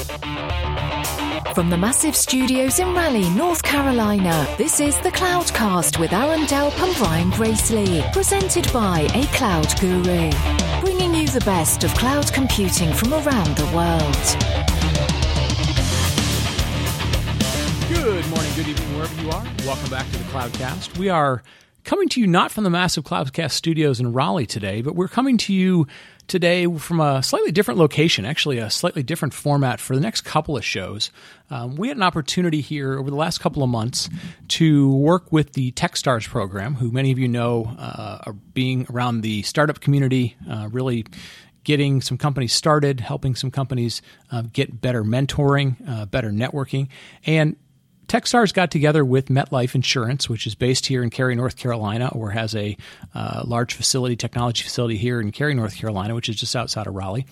From the massive studios in Raleigh, North Carolina, this is the Cloudcast with Aaron Delp and Brian Gracely, presented by A Cloud Guru, bringing you the best of cloud computing from around the world. Good morning, good evening, wherever you are. Welcome back to the Cloudcast. We are coming to you not from the massive Cloudcast studios in Raleigh today, but we're coming to you today from a slightly different location, actually, a slightly different format for the next couple of shows. Um, we had an opportunity here over the last couple of months to work with the Techstars program, who many of you know uh, are being around the startup community, uh, really getting some companies started, helping some companies uh, get better mentoring, uh, better networking. And Techstars got together with MetLife Insurance, which is based here in Cary, North Carolina, or has a uh, large facility, technology facility here in Cary, North Carolina, which is just outside of Raleigh.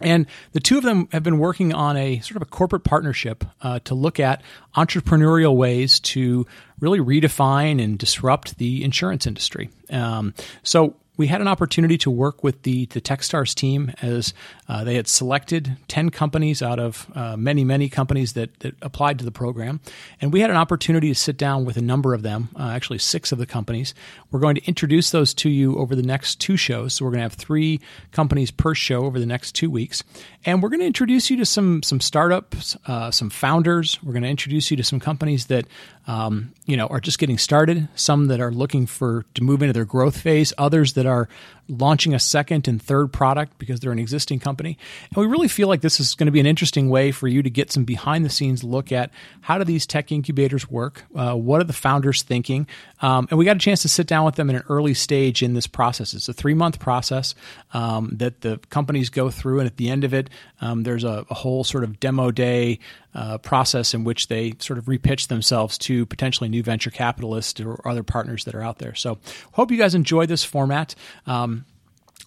And the two of them have been working on a sort of a corporate partnership uh, to look at entrepreneurial ways to really redefine and disrupt the insurance industry. Um, so we had an opportunity to work with the the TechStars team as uh, they had selected ten companies out of uh, many many companies that that applied to the program, and we had an opportunity to sit down with a number of them, uh, actually six of the companies. We're going to introduce those to you over the next two shows. So we're going to have three companies per show over the next two weeks, and we're going to introduce you to some some startups, uh, some founders. We're going to introduce you to some companies that um, you know are just getting started, some that are looking for to move into their growth phase, others that are launching a second and third product because they're an existing company. And we really feel like this is going to be an interesting way for you to get some behind the scenes look at how do these tech incubators work? Uh, what are the founders thinking? Um, and we got a chance to sit down with them in an early stage in this process. It's a three month process um, that the companies go through. And at the end of it, um, there's a, a, whole sort of demo day uh, process in which they sort of repitch themselves to potentially new venture capitalists or other partners that are out there. So, hope you guys enjoy this format. Um,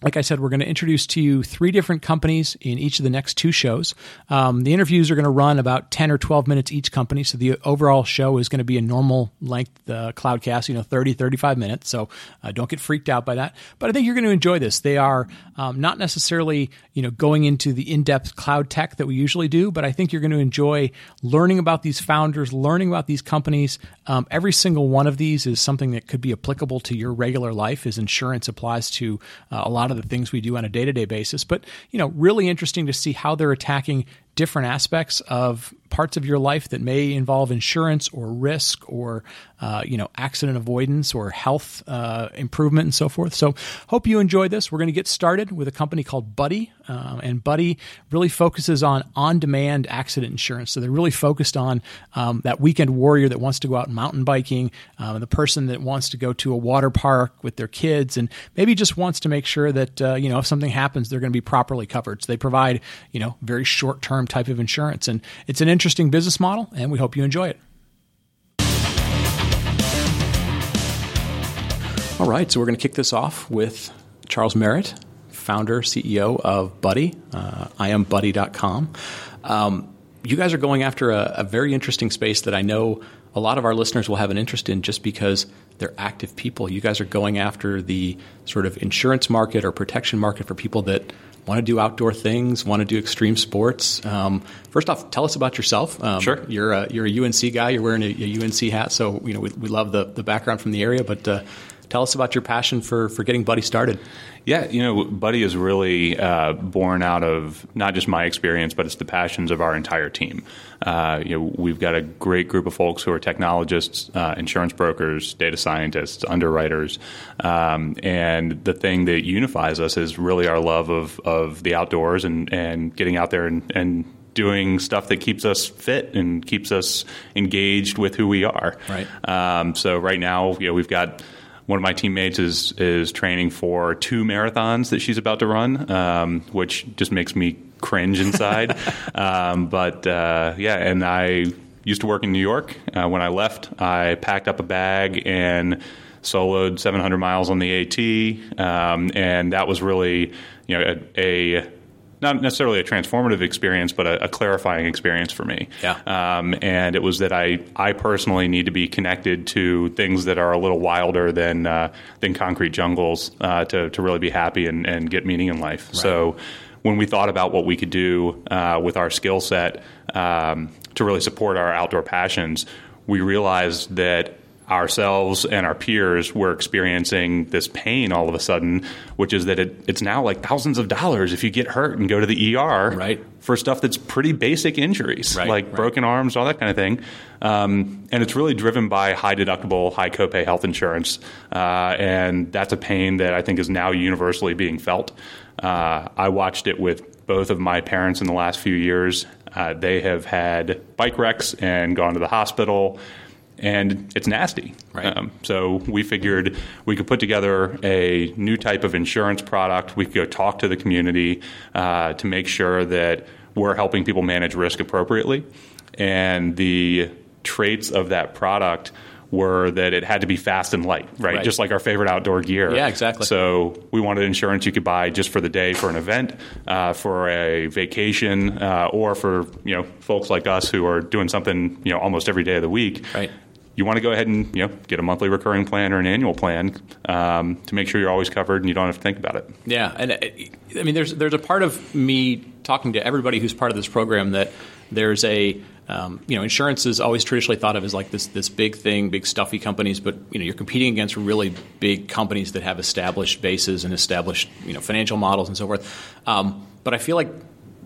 like I said, we're going to introduce to you three different companies in each of the next two shows. Um, the interviews are going to run about 10 or 12 minutes each company. So the overall show is going to be a normal length uh, Cloudcast, you know, 30, 35 minutes. So uh, don't get freaked out by that. But I think you're going to enjoy this. They are um, not necessarily, you know, going into the in depth cloud tech that we usually do, but I think you're going to enjoy learning about these founders, learning about these companies. Um, every single one of these is something that could be applicable to your regular life, as insurance applies to uh, a lot of of the things we do on a day to day basis. But, you know, really interesting to see how they're attacking different aspects of parts of your life that may involve insurance or risk or uh, you know accident avoidance or health uh, improvement and so forth. So hope you enjoy this. We're going to get started with a company called Buddy, um, and Buddy really focuses on on-demand accident insurance. So they're really focused on um, that weekend warrior that wants to go out mountain biking, um, the person that wants to go to a water park with their kids, and maybe just wants to make sure that uh, you know if something happens, they're going to be properly covered. So they provide you know very short-term term type of insurance. And it's an interesting business model, and we hope you enjoy it. All right, so we're going to kick this off with Charles Merritt, founder, CEO of Buddy. Uh, I am buddy.com. Um, you guys are going after a, a, very interesting space that I know a lot of our listeners will have an interest in just because they're active people. You guys are going after the sort of insurance market or protection market for people that want to do outdoor things, want to do extreme sports. Um, first off, tell us about yourself. Um, sure. You're a, you're a UNC guy. You're wearing a, a UNC hat, so you know we, we love the, the background from the area. But uh, tell us about your passion for for getting Buddy started. Yeah, you know, Buddy is really uh, born out of not just my experience, but it's the passions of our entire team. Uh, you know, we've got a great group of folks who are technologists, uh, insurance brokers, data scientists, underwriters, um, and the thing that unifies us is really our love of of the outdoors and and getting out there and, and doing stuff that keeps us fit and keeps us engaged with who we are. Right. Um, so right now, you know, we've got one of my teammates is is training for two marathons that she's about to run, um, which just makes me cringe inside. um, but uh, yeah, and I used to work in New York. Uh, when I left, I packed up a bag and soloed 700 miles on the AT, um, and that was really you know a, a not necessarily a transformative experience, but a, a clarifying experience for me. Yeah. Um, and it was that I, I personally need to be connected to things that are a little wilder than uh, than concrete jungles uh, to to really be happy and, and get meaning in life. Right. So when we thought about what we could do uh, with our skill set um, to really support our outdoor passions, we realized that ourselves and our peers were experiencing this pain all of a sudden, which is that it, it's now like thousands of dollars if you get hurt and go to the ER right. for stuff that's pretty basic injuries, right, like right. broken arms, all that kind of thing. Um, and it's really driven by high deductible, high copay health insurance. Uh, and that's a pain that I think is now universally being felt. Uh, I watched it with both of my parents in the last few years. Uh, they have had bike wrecks and gone to the hospital and it's nasty. Right. Um, so we figured we could put together a new type of insurance product. We could go talk to the community uh, to make sure that we're helping people manage risk appropriately. And the traits of that product were that it had to be fast and light, right? right? Just like our favorite outdoor gear. Yeah, exactly. So we wanted insurance you could buy just for the day for an event, uh, for a vacation, uh, or for you know folks like us who are doing something you know almost every day of the week. Right you want to go ahead and you know get a monthly recurring plan or an annual plan um, to make sure you're always covered and you don't have to think about it. Yeah, and uh, I mean, there's there's a part of me talking to everybody who's part of this program that there's a um, you know insurance is always traditionally thought of as like this this big thing, big stuffy companies, but you know you're competing against really big companies that have established bases and established you know financial models and so forth. Um, but I feel like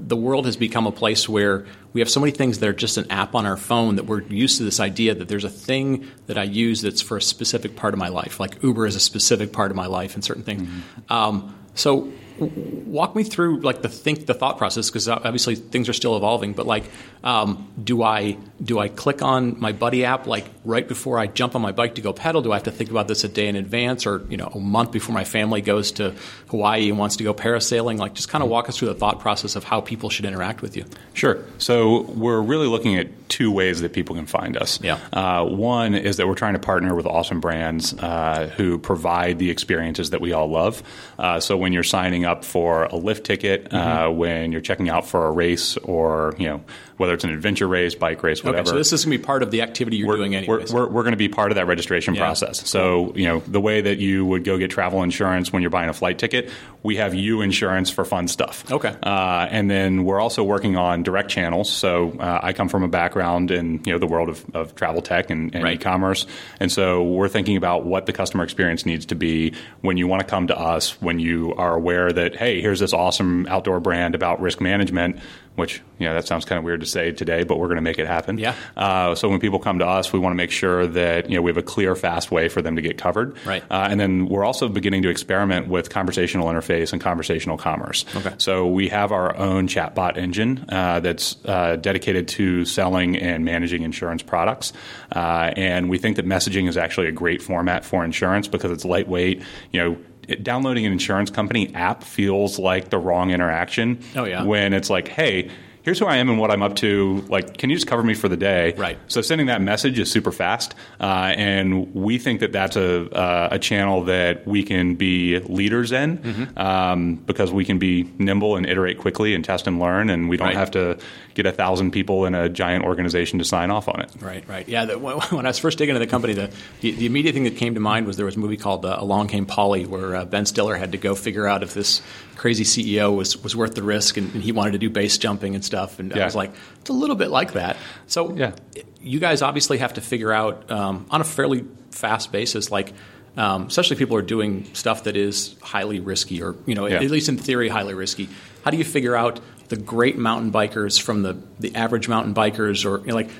the world has become a place where we have so many things that are just an app on our phone that we're used to this idea that there's a thing that I use that's for a specific part of my life, like Uber is a specific part of my life and certain things. Mm-hmm. Um, so walk me through like the think the thought process because obviously things are still evolving but like um, do i do i click on my buddy app like right before i jump on my bike to go pedal? Do i have to think about this a day in advance or you know a month before my family goes to hawaii and wants to go parasailing? Like just kind of walk us through the thought process of how people should interact with you. Sure. So we're really looking at two ways that people can find us. Yeah. Uh, one is that we're trying to partner with awesome brands uh, who provide the experiences that we all love. Uh, so when you're signing up for a lift ticket, mm-hmm. uh, when you're checking out for a race, or you know whether it's an adventure race, bike race, whatever. Okay, so this is going to be part of the activity you're we're, doing anyway. We're, we're, we're going to be part of that registration yeah. process. So you know the way that you would go get travel insurance when you're buying a flight ticket, we have you insurance for fun stuff. Okay, uh, and then we're also working on direct channels. So uh, I come from a background in you know the world of, of travel tech and, and right. e-commerce, and so we're thinking about what the customer experience needs to be when you want to come to us, when you are aware that hey, here's this awesome outdoor brand about risk management which you know that sounds kind of weird to say today, but we're going to make it happen. Yeah. Uh, so when people come to us, we want to make sure that you know we have a clear, fast way for them to get covered. Right. Uh, and then we're also beginning to experiment with conversational interface and conversational commerce. Okay. So we have our own chatbot engine uh, that's uh, dedicated to selling and managing insurance products, uh, and we think that messaging is actually a great format for insurance because it's lightweight. You know it, downloading an insurance company app feels like the wrong interaction. Oh yeah. When it's like, hey, here's who I am and what I'm up to. Like, can you just cover me for the day? Right. So sending that message is super fast, uh, and we think that that's a uh, a channel that we can be leaders in mm-hmm. um, because we can be nimble and iterate quickly and test and learn, and we don't right. have to get a thousand people in a giant organization to sign off on it. Right. Right. Yeah. The, when I was first digging into the company, the, the, the immediate thing that came to mind was there was a movie called uh, Along Came Polly, where uh, Ben Stiller had to go figure out if this crazy CEO was was worth the risk, and, and he wanted to do base jumping and stuff. And yeah. I was like, it's a little bit like that. So yeah. you guys obviously have to figure out um, on a fairly fast basis, like. Um, especially people are doing stuff that is highly risky, or you know, yeah. at least in theory, highly risky. How do you figure out the great mountain bikers from the the average mountain bikers, or you know, like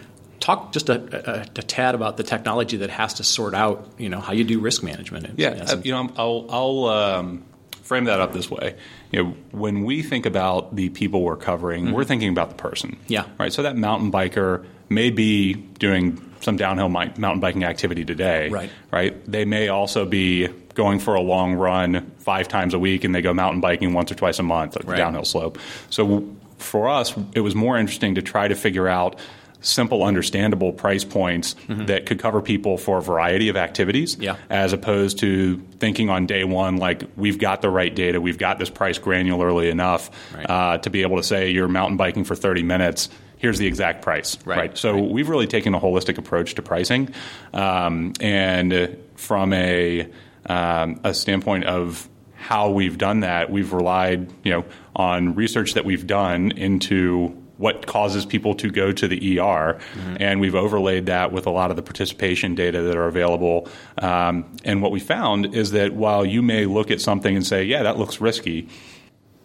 talk just a, a, a, tad about the technology that has to sort out, you know, how you do risk management. Yeah, uh, you know, I'll, I'll um, frame that up this way. You know, when we think about the people we're covering, mm-hmm. we're thinking about the person. Yeah. Right. So that mountain biker may be doing some downhill mountain biking activity today. Right. Right. They may also be going for a long run five times a week, and they go mountain biking once or twice a month, like right. the downhill slope. So for us, it was more interesting to try to figure out simple, understandable price points mm-hmm. that could cover people for a variety of activities, yeah. as opposed to thinking on day one like we've got the right data, we've got this price granularly enough right. uh, to be able to say you're mountain biking for 30 minutes. Here's the exact price, right? right? So right. we've really taken a holistic approach to pricing, um, and from a um, a standpoint of how we've done that, we've relied, you know, on research that we've done into what causes people to go to the ER, mm-hmm. and we've overlaid that with a lot of the participation data that are available. Um, and what we found is that while you may look at something and say, "Yeah, that looks risky,"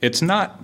it's not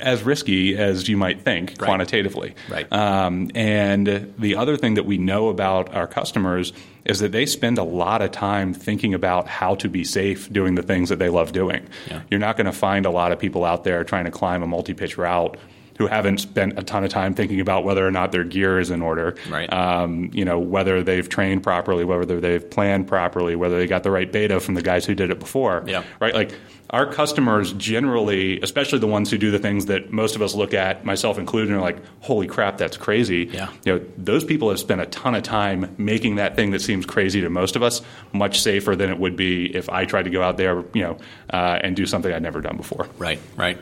as risky as you might think right. quantitatively. Right. Um, and the other thing that we know about our customers is that they spend a lot of time thinking about how to be safe doing the things that they love doing. Yeah. You're not going to find a lot of people out there trying to climb a multi pitch route who haven't spent a ton of time thinking about whether or not their gear is in order. Right. Um, you know, whether they've trained properly, whether they've planned properly, whether they got the right beta from the guys who did it before. Yeah. Right. Like our customers generally, especially the ones who do the things that most of us look at, myself included, are like, "Holy crap, that's crazy!" Yeah. You know, those people have spent a ton of time making that thing that seems crazy to most of us much safer than it would be if I tried to go out there, you know, uh, and do something I'd never done before. Right. Right.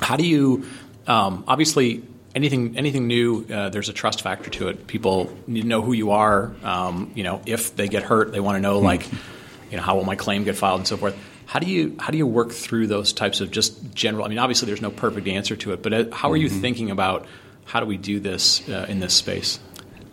How do you um, obviously, anything anything new, uh, there's a trust factor to it. People need to know who you are. Um, you know, if they get hurt, they want to know like, you know, how will my claim get filed and so forth. How do you how do you work through those types of just general? I mean, obviously, there's no perfect answer to it, but uh, how are you mm-hmm. thinking about how do we do this uh, in this space?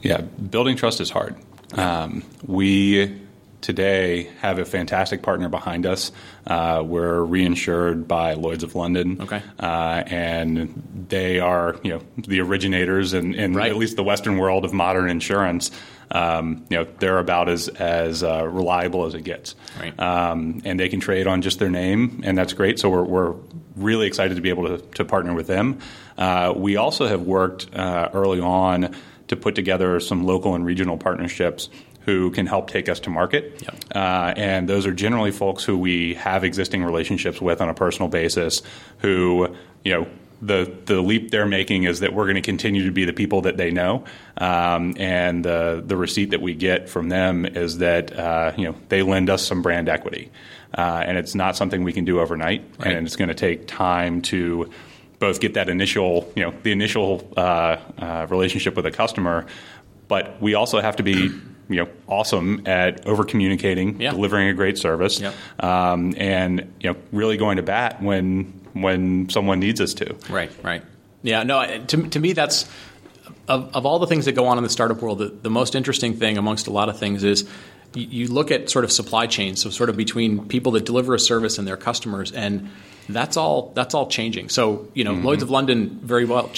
Yeah, building trust is hard. Um, we today have a fantastic partner behind us. Uh, we're reinsured by Lloyd's of London, okay. uh, and they are you know the originators in, in right. at least the Western world of modern insurance. Um, you know they're about as as uh, reliable as it gets, right. um, and they can trade on just their name, and that's great. So we're, we're really excited to be able to, to partner with them. Uh, we also have worked uh, early on to put together some local and regional partnerships who can help take us to market. Yep. Uh, and those are generally folks who we have existing relationships with on a personal basis who, you know, the the leap they're making is that we're going to continue to be the people that they know, um, and the the receipt that we get from them is that uh, you know they lend us some brand equity, uh, and it's not something we can do overnight, right. and it's going to take time to both get that initial you know the initial uh, uh relationship with a customer, but we also have to be you know awesome at over communicating, yeah. delivering a great service, yep. um, and you know really going to bat when when someone needs us to. Right, right. Yeah, no. To to me, that's of, of all the things that go on in the startup world, the, the most interesting thing amongst a lot of things is you, you look at sort of supply chains, so sort of between people that deliver a service and their customers, and that's all that's all changing. So you know, mm-hmm. Lloyd's of London very well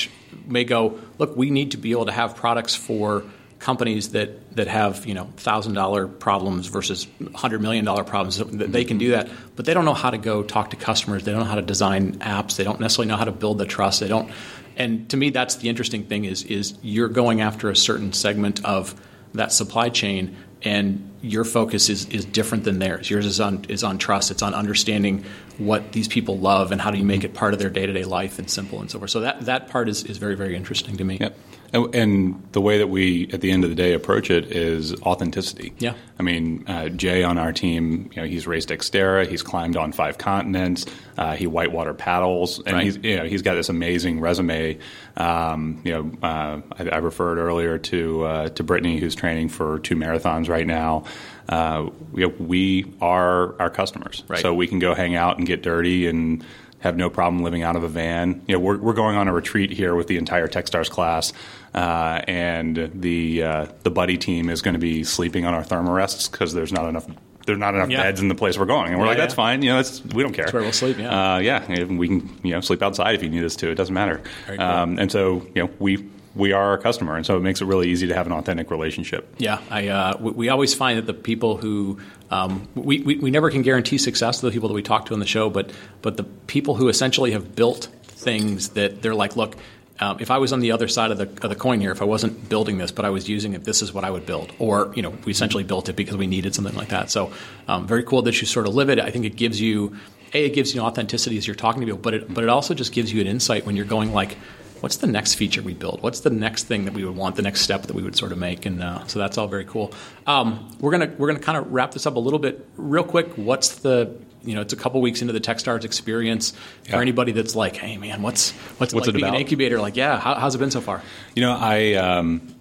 may go, look, we need to be able to have products for companies that, that have you know thousand dollar problems versus hundred million dollar problems that they can do that, but they don't know how to go talk to customers. They don't know how to design apps. They don't necessarily know how to build the trust. They don't. And to me, that's the interesting thing is is you're going after a certain segment of that supply chain, and your focus is is different than theirs. Yours is on is on trust. It's on understanding what these people love and how do you make it part of their day to day life and simple and so forth. So that that part is, is very very interesting to me. Yep. And, and, the way that we, at the end of the day, approach it is authenticity. Yeah. I mean, uh, Jay on our team, you know, he's raced Xterra, he's climbed on five continents, uh, he whitewater paddles, and right. he's you know he's got this amazing resume. Um, you know, uh, I, I, referred earlier to uh, to Brittany, who's training for two marathons right now. Uh, we, we are our customers, right. so we can go hang out and get dirty and have no problem living out of a van. You know, we're, we're going on a retreat here with the entire Techstars class, uh, and the uh, the buddy team is going to be sleeping on our thermarests because the's not enough there's not enough yeah. beds in the place we're going, and we're yeah, like, that's yeah. fine. You know, that's we don't care. That's where we'll sleep. Yeah, uh, yeah, we can you know sleep outside if you need us to. It doesn't matter. Cool. Um, and so you know we we are our customer, and so it makes it really easy to have an authentic relationship. Yeah, I, uh, we, we, always find that the people who um, we, we, we never can guarantee success to the people that we talk to on the show, but but the people who essentially have built things that they're like, look. Um, if I was on the other side of the, of the coin here, if I wasn't building this, but I was using it, this is what I would build. Or, you know, we essentially built it because we needed something like that. So, um, very cool that you sort of live it. I think it gives you, A, it gives you authenticity as you're talking to people, but it, but it also just gives you an insight when you're going like, what's the next feature we build? What's the next thing that we would want? The next step that we would sort of make, and uh, so that's all very cool. Um, we're gonna we're gonna kind of wrap this up a little bit real quick. What's the you know it's a couple weeks into the TechStars experience yeah. for anybody that's like, hey man, what's what's, what's it like it being about? an incubator? Like, yeah, how, how's it been so far? You know, I. Um,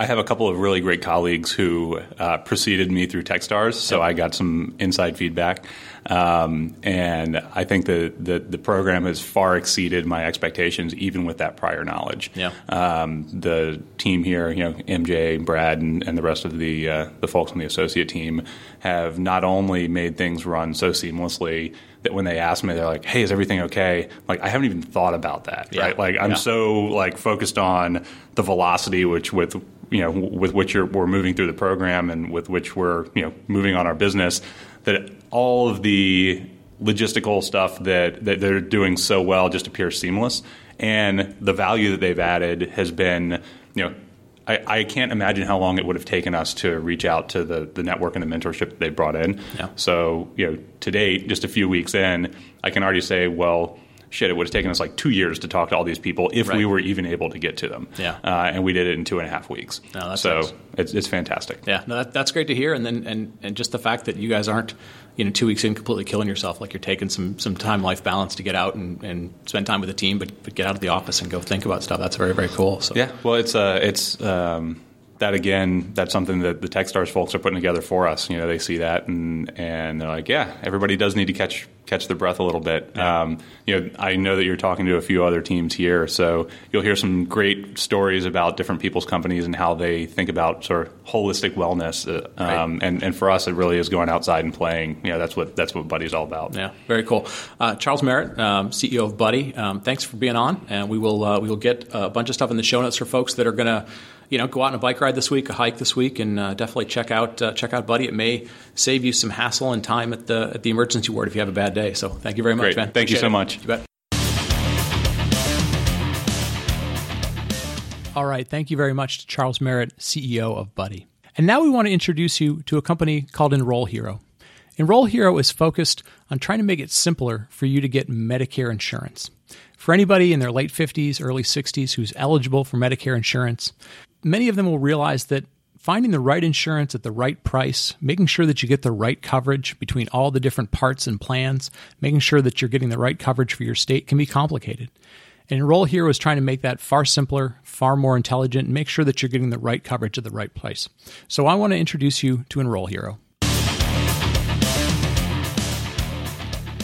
I have a couple of really great colleagues who uh, preceded me through TechStars, so yep. I got some inside feedback. Um, and I think the, the, the program has far exceeded my expectations, even with that prior knowledge. Yeah. Um, the team here, you know, MJ, Brad, and, and the rest of the uh, the folks on the associate team have not only made things run so seamlessly that when they ask me, they're like, "Hey, is everything okay?" Like I haven't even thought about that, Yeah. right? Like I'm Yeah. so like focused on the velocity which with you know with which you're, we're moving through the program and with which we're you know moving on our business that all of the logistical stuff that, that they're doing so well just appears seamless and the value that they've added has been you know I, I can't imagine how long it would have taken us to reach out to the, the network and the mentorship they brought in. Yeah. So, you know, to date, just a few weeks in, I can already say, well, shit, it would have taken us like two years to talk to all these people if we were even able to get to them. Yeah. Uh, and we did it in two and a half weeks. No, that's so nice. it's, it's fantastic. Yeah, no, that, that's great to hear, and then and, and just the fact that you guys aren't, you know, two weeks in completely killing yourself, like you're taking some some time life balance to get out and, and spend time with the team, but, but get out of the office and go think about stuff. That's very very cool. So Yeah, well, it's uh, it's um, that again. That's something that the TechStars folks are putting together for us. You know, they see that and and they're like, yeah, everybody does need to catch catch their breath a little bit. Um, you know, I know that you're talking to a few other teams here, so you'll hear some great stories about different people's companies and how they think about sort of holistic wellness. Uh, um, and and for us, it really is going outside and playing. You know, that's what that's what Buddy's all about. Yeah, very cool. Uh, Charles Merritt, um, CEO of Buddy. Um, thanks for being on, and we will uh, we will get a bunch of stuff in the show notes for folks that are going to, you know, go out on a bike ride this week, a hike this week, and uh, definitely check out uh, check out Buddy. It may save you some hassle and time at the at the emergency ward if you have a bad day. So thank you very much, Great. man. Thank you so it. much. You bet. All right. Thank you very much to Charles Merritt, CEO of Buddy. And now we want to introduce you to a company called Enroll Hero. Enroll Hero is focused on trying to make it simpler for you to get Medicare insurance. For anybody in their late 50s, early 60s who's eligible for Medicare insurance, many of them will realize that finding the right insurance at the right price, making sure that you get the right coverage between all the different parts and plans, making sure that you're getting the right coverage for your state can be complicated. And Enroll Hero is trying to make that far simpler, far more intelligent, and make sure that you're getting the right coverage at the right place. So I want to introduce you to Enroll Hero.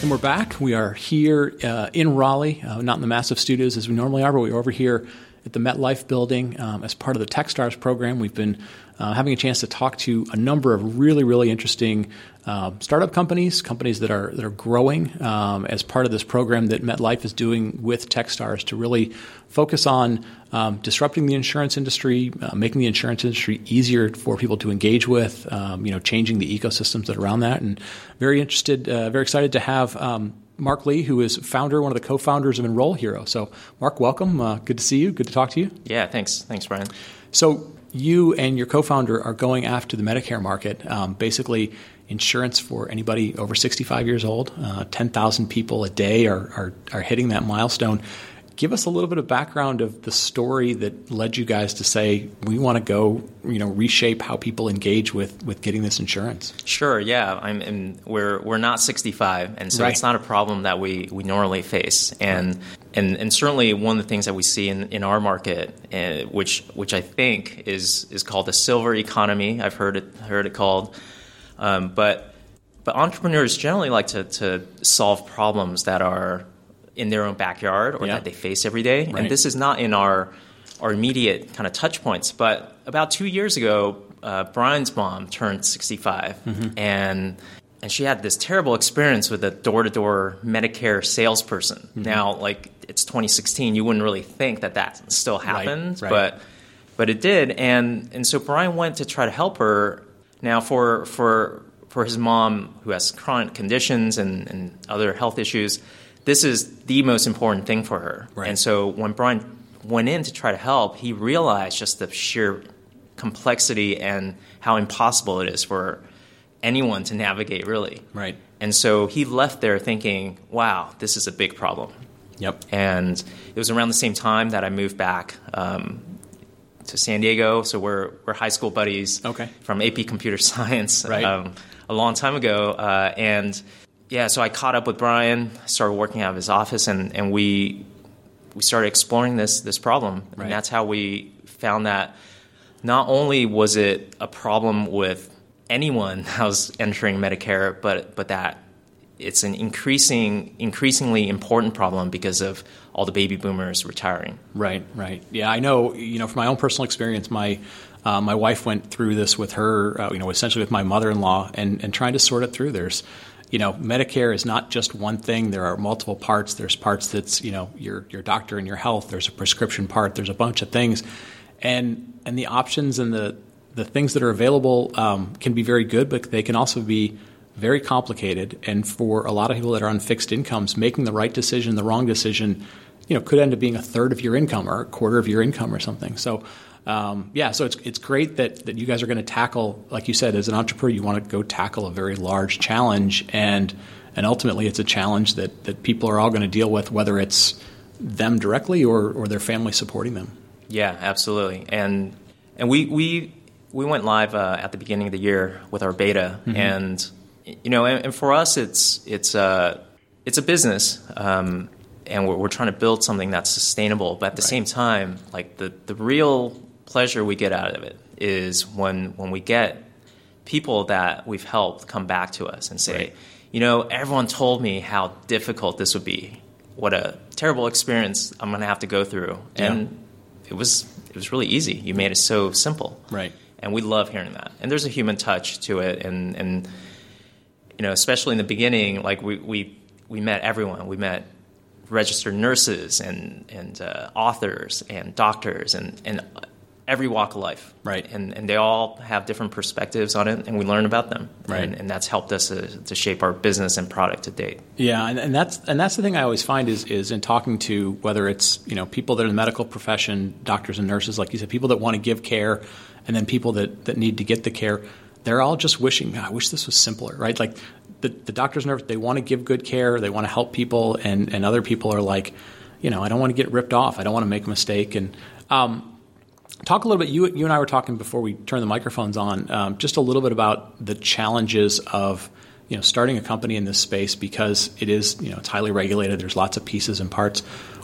And we're back. We are here uh, in Raleigh, uh, not in the massive studios as we normally are, but we're over here at the MetLife building um, as part of the TechStars program. We've been uh, having a chance to talk to a number of really, really interesting um, startup companies, companies that are that are growing um, as part of this program that MetLife is doing with TechStars to really focus on um, disrupting the insurance industry, uh, making the insurance industry easier for people to engage with, um, you know, changing the ecosystems that are around that, and very interested, uh, very excited to have. Mark Lee, who is founder, one of the co-founders of Enroll Hero. So, Mark, welcome. Uh, good to see you. Good to talk to you. Yeah, thanks. Thanks, Brian. So, you and your co-founder are going after the Medicare market, um, basically insurance for anybody over 65 years old. Uh, 10,000 people a day are, are are hitting that milestone. Give us a little bit of background of the story that led you guys to say we want to go, you know, reshape how people engage with with getting this insurance. Sure. Yeah, I'm. And we're we're not 65, and so Right. it's not a problem that we, we normally face. And and and certainly one of the things that we see in, in our market, uh, which which I think is is called the silver economy. I've heard it heard it called, um, but but entrepreneurs generally like to to solve problems that are in their own backyard or Yeah. that they face every day. Right. And this is not in our our immediate kind of touch points. But about two years ago, uh, Brian's mom turned 65, Mm-hmm. and and she had this terrible experience with a door to door Medicare salesperson. Mm-hmm. Now, like it's 2016, you wouldn't really think that that still happens, right. but but it did. And and so Brian went to try to help her. Now, for for for his mom who has chronic conditions and, and other health issues, this is the most important thing for her. Right. And so when Brian went in to try to help, he realized just the sheer complexity and how impossible it is for anyone to navigate, really. Right. And so he left there thinking, wow, this is a big problem. Yep. And it was around the same time that I moved back um, to San Diego. So we're, we're high school buddies Okay. from AP Computer Science Right. um, a long time ago. Uh, and yeah, so I caught up with Brian, started working out of his office, and, and we we started exploring this this problem. Right. And that's how we found that not only was it a problem with anyone that was entering Medicare, but but that it's an increasing, increasingly important problem because of all the baby boomers retiring. Right, right. Yeah, I know. You know, from my own personal experience, my uh, my wife went through this with her, uh, you know, essentially with my mother-in-law, and and trying to sort it through. There's, you know, Medicare is not just one thing. There are multiple parts. There's parts that's you know your your doctor and your health. There's a prescription part. There's a bunch of things, and and the options and the the things that are available um, can be very good, but they can also be very complicated. And for a lot of people that are on fixed incomes, making the right decision, the wrong decision, you know, could end up being a third of your income or a quarter of your income or something. So, um, yeah, so it's it's great that that you guys are going to tackle, like you said, as an entrepreneur, you want to go tackle a very large challenge, and and ultimately, it's a challenge that that people are all going to deal with, whether it's them directly or or their family supporting them. Yeah, absolutely, and and we we we went live uh, at the beginning of the year with our beta, mm-hmm. and you know, and, and, for us, it's it's a uh, it's a business, um, and we're, we're, trying to build something that's sustainable. But at the right. same time, like the the real pleasure we get out of it is when when we get people that we've helped come back to us and say, right. you know, everyone told me how difficult this would be. What a terrible experience I'm going to have to go through, yeah. and it was it was really easy. You made it so simple, right? And we love hearing that. And there's a human touch to it, and and you know, especially in the beginning, like we we we met everyone. We met registered nurses and and uh, authors and doctors and and every walk of life. Right. And and they all have different perspectives on it, and we learn about them. Right. And, and that's helped us to, to, shape our business and product to date. Yeah, and, and that's and that's the thing I always find is is in talking to whether it's you know people that are in the medical profession, doctors and nurses, like you said, people that want to give care, and then people that that need to get the care they're all just wishing, I wish this was simpler, right? Like the, the doctors and nurses, they want to give good care, they want to help people, and, and other people are like, you know, I don't want to get ripped off, I don't want to make a mistake. And um, talk a little bit, you, you and I were talking before we turned the microphones on, um, just a little bit about the challenges of you know starting a company in this space because it is you know it's highly regulated. There's lots of pieces and parts.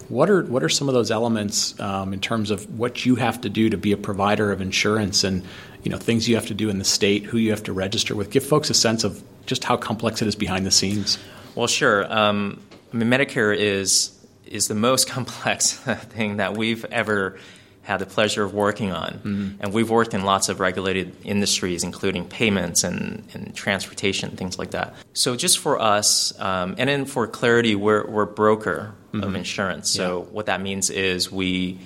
What are what are some of those elements um, in terms of what you have to do to be a provider of insurance and you know things you have to do in the state, who you have to register with? Give folks a sense of just how complex it is behind the scenes. Well, sure. Um, I mean, Medicare is is the most complex thing that we've ever had the pleasure of working on. Mm-hmm. And we've worked in lots of regulated industries, including payments and, and transportation, things like that. So, just for us, um, and then for clarity, we're, we're broker mm-hmm. of insurance. So, yeah. what that means is we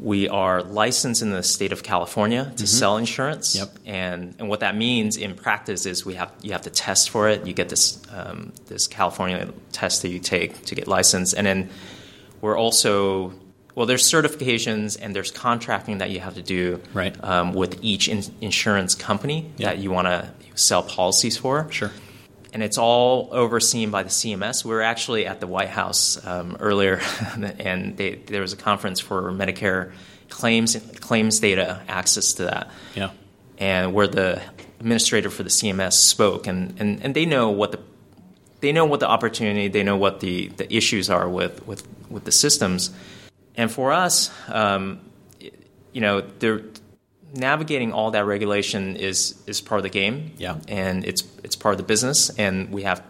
we are licensed in the state of California to mm-hmm. sell insurance, yep. and and what that means in practice is we have you have to test for it. You get this um, this California test that you take to get licensed, and then we're also well, there's certifications and there's contracting that you have to do right. um, with each in- insurance company yep. that you want to sell policies for. Sure and it's all overseen by the CMS. We were actually at the White House um, earlier, and they, there was a conference for Medicare claims claims data access to that. Yeah, and where the administrator for the CMS spoke, and, and, and they know what the they know what the opportunity, they know what the, the issues are with, with, with the systems, and for us, um, you know, there navigating all that regulation is is part of the game. Yeah, and it's it's part of the business, and we have,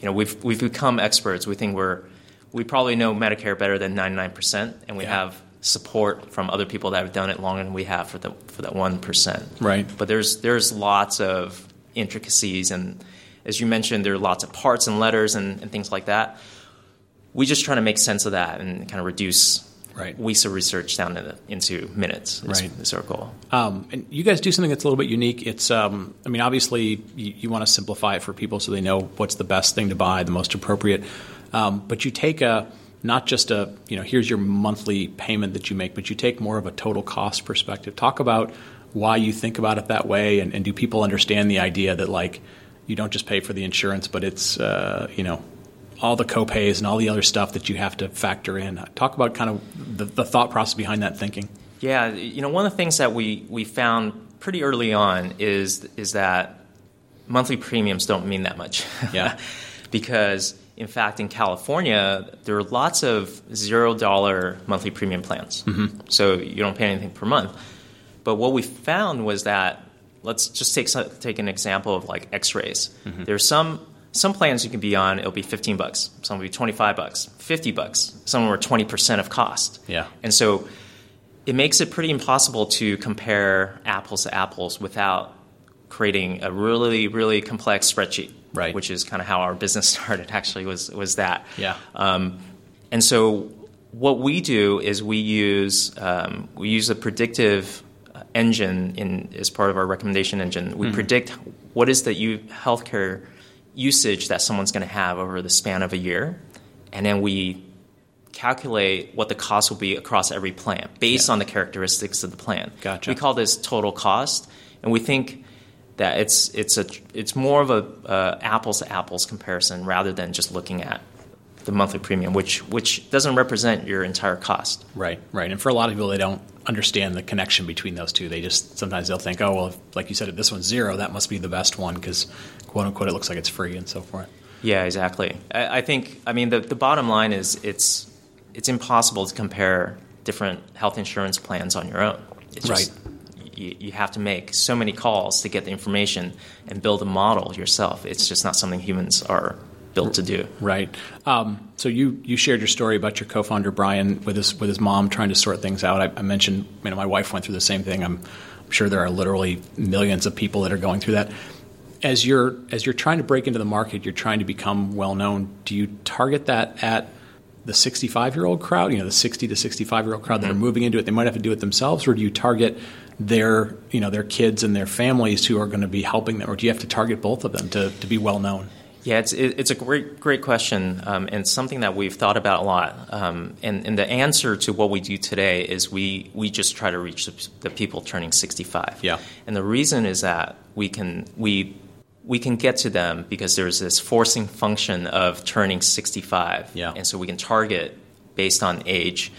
you know, we've we've become experts. We think we're we probably know Medicare better than ninety nine percent, and we yeah. have support from other people that have done it longer than we have for the for that one percent. Right. But there's there's lots of intricacies, and as you mentioned, there are lots of parts and letters and, and things like that. We just try to make sense of that and kind of reduce right. weeks of research down into, into minutes. Is, right. is our goal. Um, and you guys do something that's a little bit unique. It's, um, I mean, obviously you, you want to simplify it for people so they know what's the best thing to buy, the most appropriate. Um, but you take a not just a you know here's your monthly payment that you make, but you take more of a total cost perspective. Talk about why you think about it that way, and, and do people understand the idea that like you don't just pay for the insurance, but it's uh, you know all the copays and all the other stuff that you have to factor in. Talk about kind of the, the thought process behind that thinking. Yeah, you know, one of the things that we, we found pretty early on is is that monthly premiums don't mean that much. Yeah. because in fact, in California, there are lots of zero dollar monthly premium plans. Mm-hmm. So you don't pay anything per month. But what we found was that let's just take take an example of like X-rays. Mm-hmm. There's some some plans you can be on, it'll be 15 bucks. Some will be 25 bucks, 50 bucks. Some are 20% of cost. Yeah. And so it makes it pretty impossible to compare apples to apples without creating a really, really complex spreadsheet. Right. Which is kind of how our business started. Actually, was was that. Yeah. Um, and so what we do is we use um, we use a predictive engine in as part of our recommendation engine. We predict what is the healthcare usage that someone's going to have over the span of a year, and then we calculate what the cost will be across every plan based Yeah. on the characteristics of the plan. Gotcha. We call this total cost, and we think that it's it's a it's more of a uh, apples to apples comparison rather than just looking at the monthly premium, which which doesn't represent your entire cost. Right, right. And for a lot of people, they don't understand the connection between those two. They just sometimes they'll think, oh, well, if, like you said, if this one's zero, that must be the best one because, quote unquote, it looks like it's free and so forth. Yeah, exactly. I, I think I mean the the bottom line is it's it's impossible to compare different health insurance plans on your own. It's just, You, you have to make so many calls to get the information and build a model yourself. It's just not something humans are built to do. Right. Um, so you you shared your story about your co-founder Brian with his with his mom trying to sort things out. I, I mentioned, you know, my wife went through the same thing. I'm, I'm sure there are literally millions of people that are going through that. As you're as you're trying to break into the market, you're trying to become well known. Do you target that at the 65 year old crowd? You know, the 60 to 65 year old crowd that are moving into it. They might have to do it themselves, or do you target their you know their kids and their families who are going to be helping them, or do you have to target both of them to, to be well known? Yeah, it's it's a great great question um, and something that we've thought about a lot. Um, and, and the answer to what we do today is we we just try to reach the, the people turning 65. Yeah. And the reason is that we can we we can get to them because there's this forcing function of turning 65. Yeah. And so we can target based on age.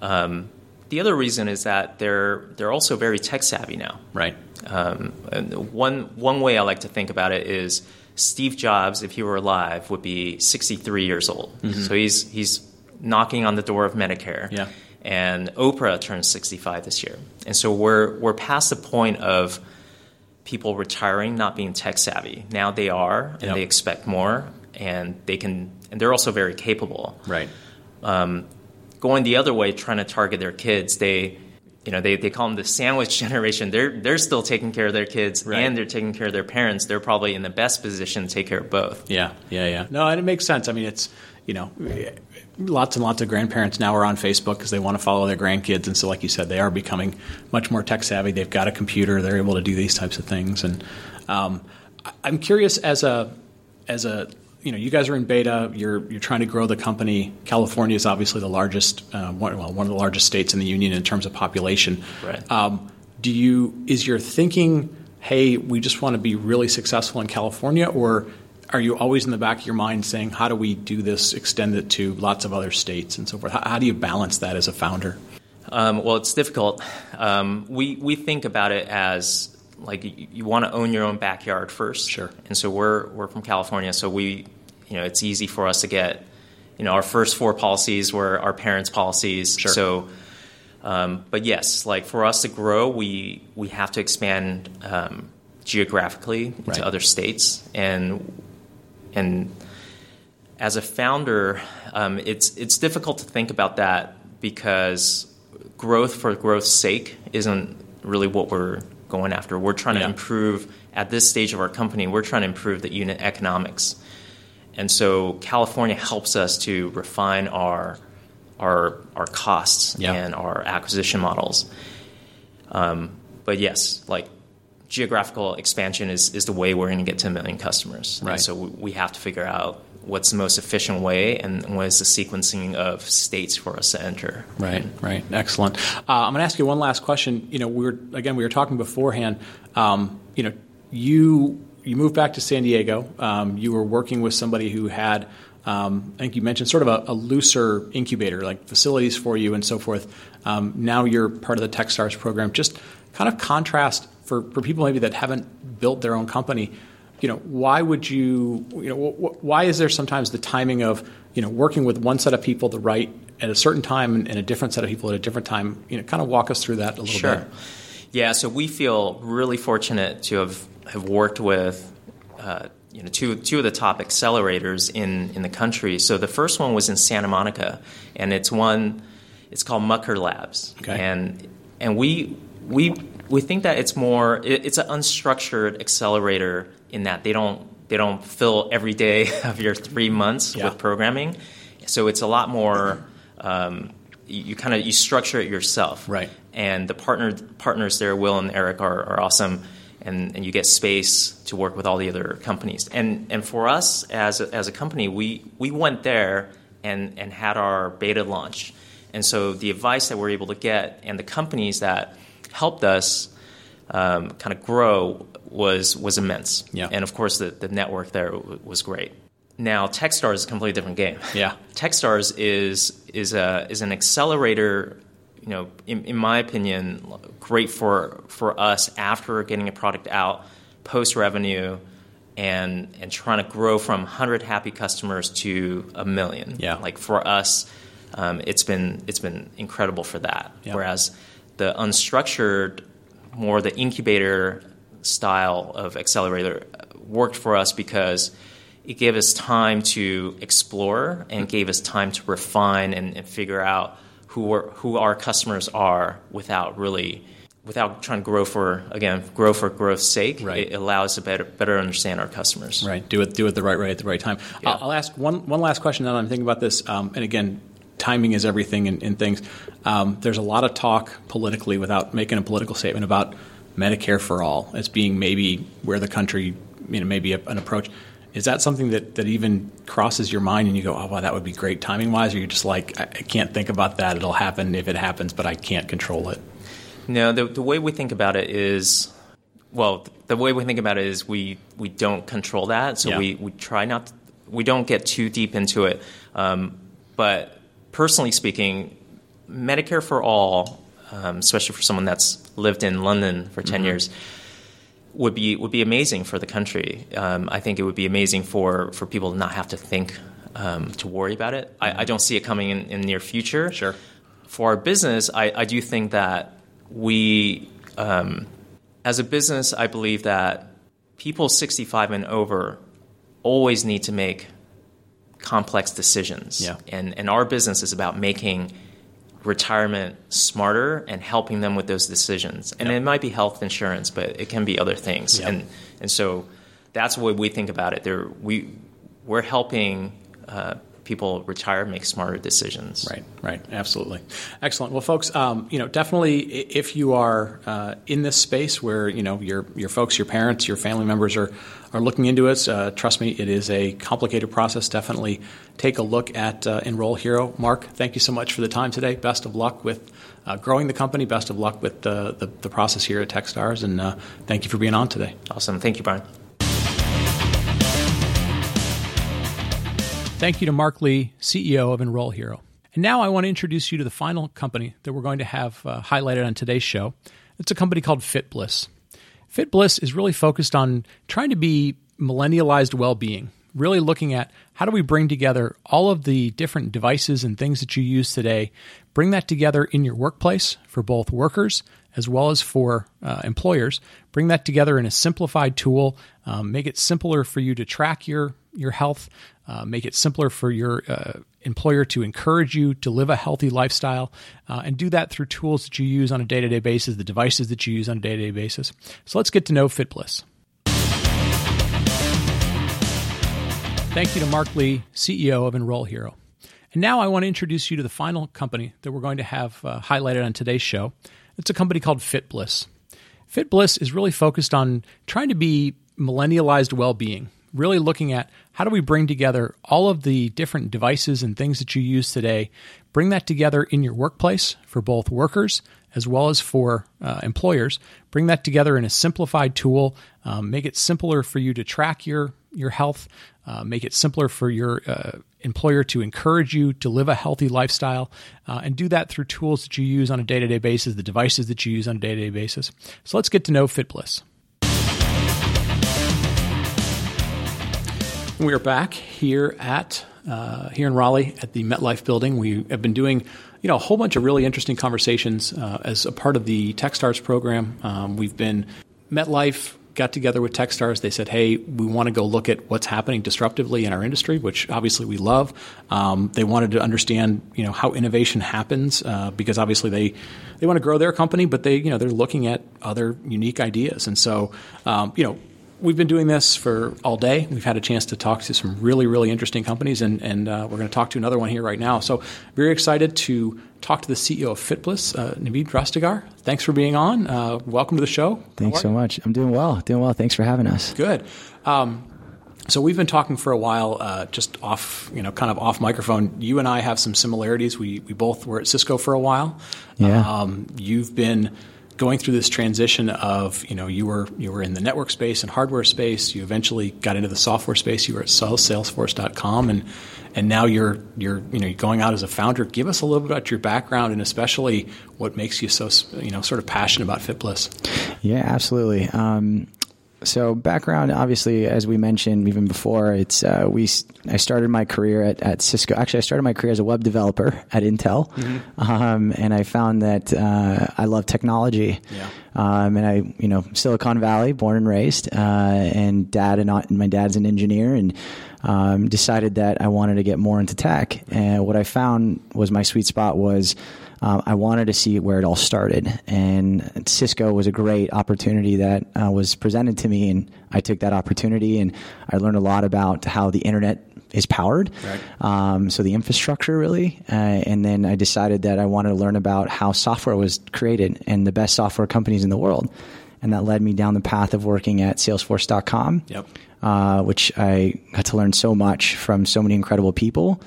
Um, the other reason is that they're they're also very tech savvy now. Right. Um, and one one way I like to think about it is Steve Jobs, if he were alive, would be 63 years old. Mm-hmm. So he's he's knocking on the door of Medicare. Yeah. And Oprah turns 65 this year, and so we're we're past the point of people retiring not being tech savvy. Now they are, and Yep. they expect more, and they can, and they're also very capable Right. Um, going the other way, trying to target their kids, they, you know, they, they call them the sandwich generation. They're they're still taking care of their kids Right. and they're taking care of their parents. They're probably in the best position to take care of both. Yeah, yeah, yeah. No, and it makes sense. I mean, it's you know, lots and lots of grandparents now are on Facebook because they want to follow their grandkids, and so, like you said, they are becoming much more tech savvy. They've got a computer; they're able to do these types of things. And um, I'm curious, as a as a you know, you guys are in beta. You're you're trying to grow the company. California is obviously the largest, uh, one, well, one of the largest states in the union in terms of population. Right. Um, do you is your thinking, hey, we just want to be really successful in California, or are you always in the back of your mind saying, how do we do this, extend it to lots of other states and so forth? How, how do you balance that as a founder? Um, well, it's difficult. Um, we we think about it as like you, you want to own your own backyard first. Sure. And so we're we're from California, so we you know it's easy for us to get you know our first four policies were our parents' policies. Sure. So. Um, but yes, like for us to grow, we we have to expand um, geographically into Right. other states, and and as a founder, um, it's it's difficult to think about that because growth for growth's sake isn't really what we're going after. We're trying Yeah. to improve at this stage of our company. We're trying to improve the unit economics, and so California helps us to refine our our our costs Yeah. and our acquisition models. Um, but yes, like geographical expansion is, is the way we're going to get to a million customers. Right. And so we, we have to figure out what's the most efficient way and what is the sequencing of states for us to enter. Right, right, excellent. Uh, I'm going to ask you one last question. You know, we were again we were talking beforehand. Um, you know, you you moved back to San Diego. Um, you were working with somebody who had, um, I think you mentioned sort of a, a looser incubator, like facilities for you and so forth. Um, now you're part of the TechStars program. Just kind of contrast for, for people maybe that haven't built their own company. You know, why would you? You know, wh- wh- why is there sometimes the timing of you know working with one set of people the right at a certain time and, a different set of people at a different time? You know, kind of walk us through that a little Sure. bit. Yeah, so we feel really fortunate to have, have worked with uh, you know two two of the top accelerators in in the country. So the first one was in Santa Monica, and it's one it's called Mucker Labs, Okay. and and we we we think that it's more it, it's an unstructured accelerator in that they don't they don't fill every day of your three months Yeah. with programming, so it's a lot more. Um, you, you kind of you structure it yourself, Right. And the partner partners there, Will and Eric, are, are awesome, and, and you get space to work with all the other companies. And and for us as a, as a company, we we went there and and had our beta launch, and so the advice that we're able to get and the companies that helped us um, kind of grow was was immense. Yeah. And of course, the, the network there w- was great. Now, TechStars is a completely different game. Yeah. TechStars is is a is an accelerator. You know, in, in my opinion, great for for us after getting a product out, post revenue, and and trying to grow from hundred happy customers to a million. Yeah. Like for us, um, it's been it's been incredible for that. Yeah. Whereas the unstructured, more the incubator style of accelerator worked for us because it gave us time to explore and gave us time to refine and, and figure out who were, who our customers are without really without trying to grow for again grow for growth's sake. Right. It allows us to better better understand our customers. Right. Do it. Do it the right way at the right time. Yeah. I'll, I'll ask one one last question. Now that I'm thinking about this, um, and again, timing is everything in, in things. Um, there's a lot of talk politically, without making a political statement, about Medicare for all as being maybe where the country, you know, maybe a, an approach. Is that something that, that even crosses your mind and you go, oh, wow, that would be great timing wise? Or you're just like, I, I can't think about that. It'll happen if it happens, but I can't control it. No, the, the way we think about it is, well, the way we think about it is we, we don't control that, so Yeah. we, we try not, to, we don't get too deep into it. Um, but personally speaking, Medicare for all, um, especially for someone that's lived in London for 10 years, would be would be amazing for the country. Um, I think it would be amazing for, for people to not have to think um, to worry about it. I, I don't see it coming in, in the near future. Sure. For our business, I, I do think that we, um, as a business, I believe that people 65 and over always need to make complex decisions. Yeah. And, and our business is about making retirement smarter and helping them with those decisions. And Yep. it might be health insurance, but it can be other things. Yep. And and so that's what we think about it. There we we're helping uh, people retire, make smarter decisions. Right, right, absolutely, excellent. Well, folks, um, you know, definitely, if you are uh, in this space where you know your your folks, your parents, your family members are are looking into it, uh, trust me, it is a complicated process. Definitely take a look at uh, Enroll Hero. Mark, thank you so much for the time today. Best of luck with uh, growing the company. Best of luck with the the, the process here at TechStars, and uh, thank you for being on today. Awesome. Thank you, Brian. Thank you to Mark Lee, CEO of Enroll Hero. And now I want to introduce you to the final company that we're going to have uh, highlighted on today's show. It's a company called FitBliss. FitBliss is really focused on trying to be millennialized well being, really looking at how do we bring together all of the different devices and things that you use today, bring that together in your workplace for both workers as well as for uh, employers, bring that together in a simplified tool, um, make it simpler for you to track your, your health, uh, make it simpler for your uh, employer to encourage you to live a healthy lifestyle, uh, and do that through tools that you use on a day to day basis, the devices that you use on a day to day basis. So let's get to know FitBliss. Thank you to Mark Lee, CEO of Enroll Hero. And now I want to introduce you to the final company that we're going to have uh, highlighted on today's show. It's a company called FitBliss. FitBliss is really focused on trying to be millennialized well being, really looking at how do we bring together all of the different devices and things that you use today, bring that together in your workplace for both workers as well as for uh, employers, bring that together in a simplified tool, um, make it simpler for you to track your, your health, uh, make it simpler for your uh, employer to encourage you to live a healthy lifestyle, uh, and do that through tools that you use on a day to day basis, the devices that you use on a day to day basis. So let's get to know FitBliss. We are back here at uh, here in Raleigh at the MetLife building. We have been doing you know a whole bunch of really interesting conversations uh, as a part of the TechStars program. Um, we've been MetLife got together with TechStars. They said, "Hey, we want to go look at what's happening disruptively in our industry, which obviously we love." Um, they wanted to understand, you know, how innovation happens uh, because obviously they they want to grow their company, but they you know they're looking at other unique ideas, and so um, you know we've been doing this for all day. We've had a chance to talk to some really, really interesting companies, and, and uh, we're going to talk to another one here right now. So, very excited to talk to the CEO of FitBliss, uh, Navid Rastegar. Thanks for being on. Uh, welcome to the show. Thanks so much. I'm doing well. Doing well. Thanks for having us. Good. Um, so we've been talking for a while, uh, just off, you know, kind of off microphone. You and I have some similarities. We we both were at Cisco for a while. Yeah. Um, you've been going through this transition of you know you were you were in the network space and hardware space. You eventually got into the software space. You were at Salesforce.com, and and now you're you're you know going out as a founder. Give us a little bit about your background and especially what makes you so you know sort of passionate about FitBliss. Yeah, absolutely. Um, so background, obviously, as we mentioned even before, it's uh, we. I started my career at, at Cisco. Actually, I started my career as a web developer at Intel, mm-hmm. um, and I found that uh, I love technology. Yeah. Um, and I, you know, Silicon Valley, born and raised, uh, and dad and my dad's an engineer, and um, decided that I wanted to get more into tech. And what I found was my sweet spot was uh, I wanted to see where it all started. And Cisco was a great opportunity that uh, was presented to me, and I took that opportunity and I learned a lot about how the internet is powered. Right. Um, so the infrastructure really, uh, and then I decided that I wanted to learn about how software was created and the best software companies in the world, and that led me down the path of working at Salesforce.com. Yep. Uh, which I got to learn so much from so many incredible people,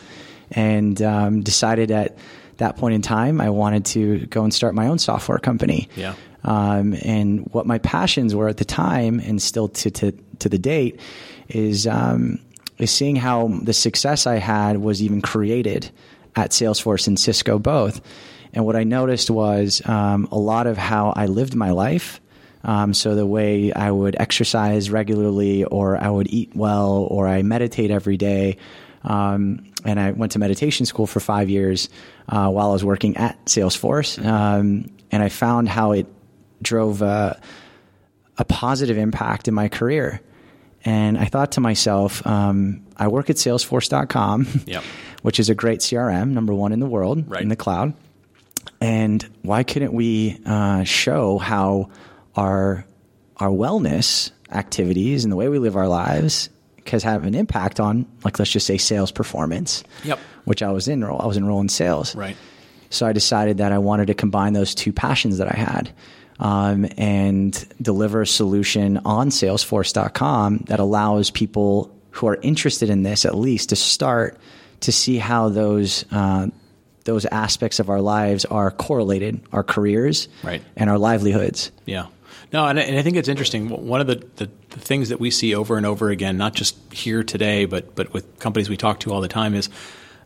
and um, decided at that point in time, I wanted to go and start my own software company. Yeah. Um, and what my passions were at the time, and still to to, to the date, is um, is seeing how the success I had was even created at Salesforce and Cisco both. And what I noticed was um, a lot of how I lived my life. Um, so the way I would exercise regularly, or I would eat well, or I meditate every day, um, and I went to meditation school for five years uh, while I was working at Salesforce. Um, and I found how it drove a, a, positive impact in my career. And I thought to myself, um, I work at Salesforce.com, yep. which is a great CRM, number one in the world right. in the cloud. And why couldn't we uh, show how our our wellness activities and the way we live our lives has have an impact on, like, let's just say sales performance. Yep. Which I was in, I was enrolled in sales. Right. So I decided that I wanted to combine those two passions that I had. Um, and deliver a solution on Salesforce.com that allows people who are interested in this at least to start to see how those uh, those aspects of our lives are correlated, our careers, right. and our livelihoods. Yeah. No, and I, and I think it's interesting. One of the, the, the, things that we see over and over again, not just here today, but but with companies we talk to all the time, is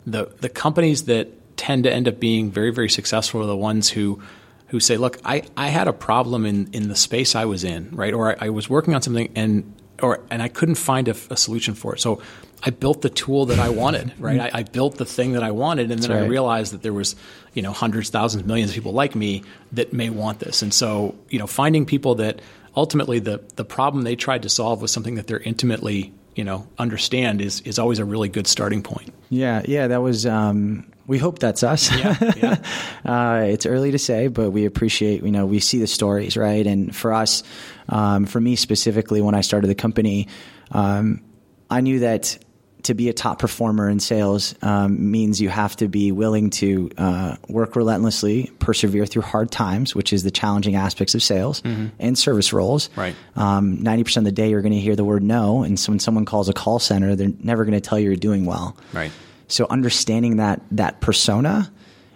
the the companies that tend to end up being very very successful are the ones who who say, "Look, I, I had a problem in, in the space I was in, right? Or I, I was working on something and or and I couldn't find a, a, solution for it. So I built the tool that I wanted, right? I, I, built the thing that I wanted, and then right. I realized that there was, you know, hundreds, thousands, millions of people like me that may want this. And so, you know, finding people that ultimately the the problem they tried to solve was something that they're intimately, you know, understand is is always a really good starting point. Yeah, yeah, that was. Um, we hope that's us. Yeah, yeah. uh, it's early to say, but we appreciate. You know, we see the stories, right? And for us, um, for me specifically, when I started the company, um, I knew that to be a top performer in sales um, means you have to be willing to uh, work relentlessly, persevere through hard times, which is the challenging aspects of sales mm-hmm. and service roles. Right. Um, ninety percent of the day, you're going to hear the word no, and so when someone calls a call center, they're never going to tell you you're doing well. Right. So understanding that that persona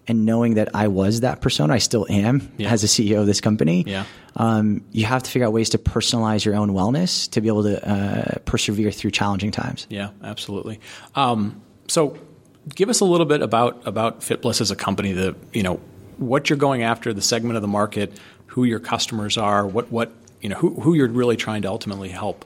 and knowing that I was that persona, I still am yeah. as a CEO of this company. Yeah. Um, you have to figure out ways to personalize your own wellness to be able to uh, persevere through challenging times. Yeah, absolutely. Um, so, give us a little bit about about FitBliss as a company. The you know what you're going after, the segment of the market, who your customers are, what what you know who who you're really trying to ultimately help.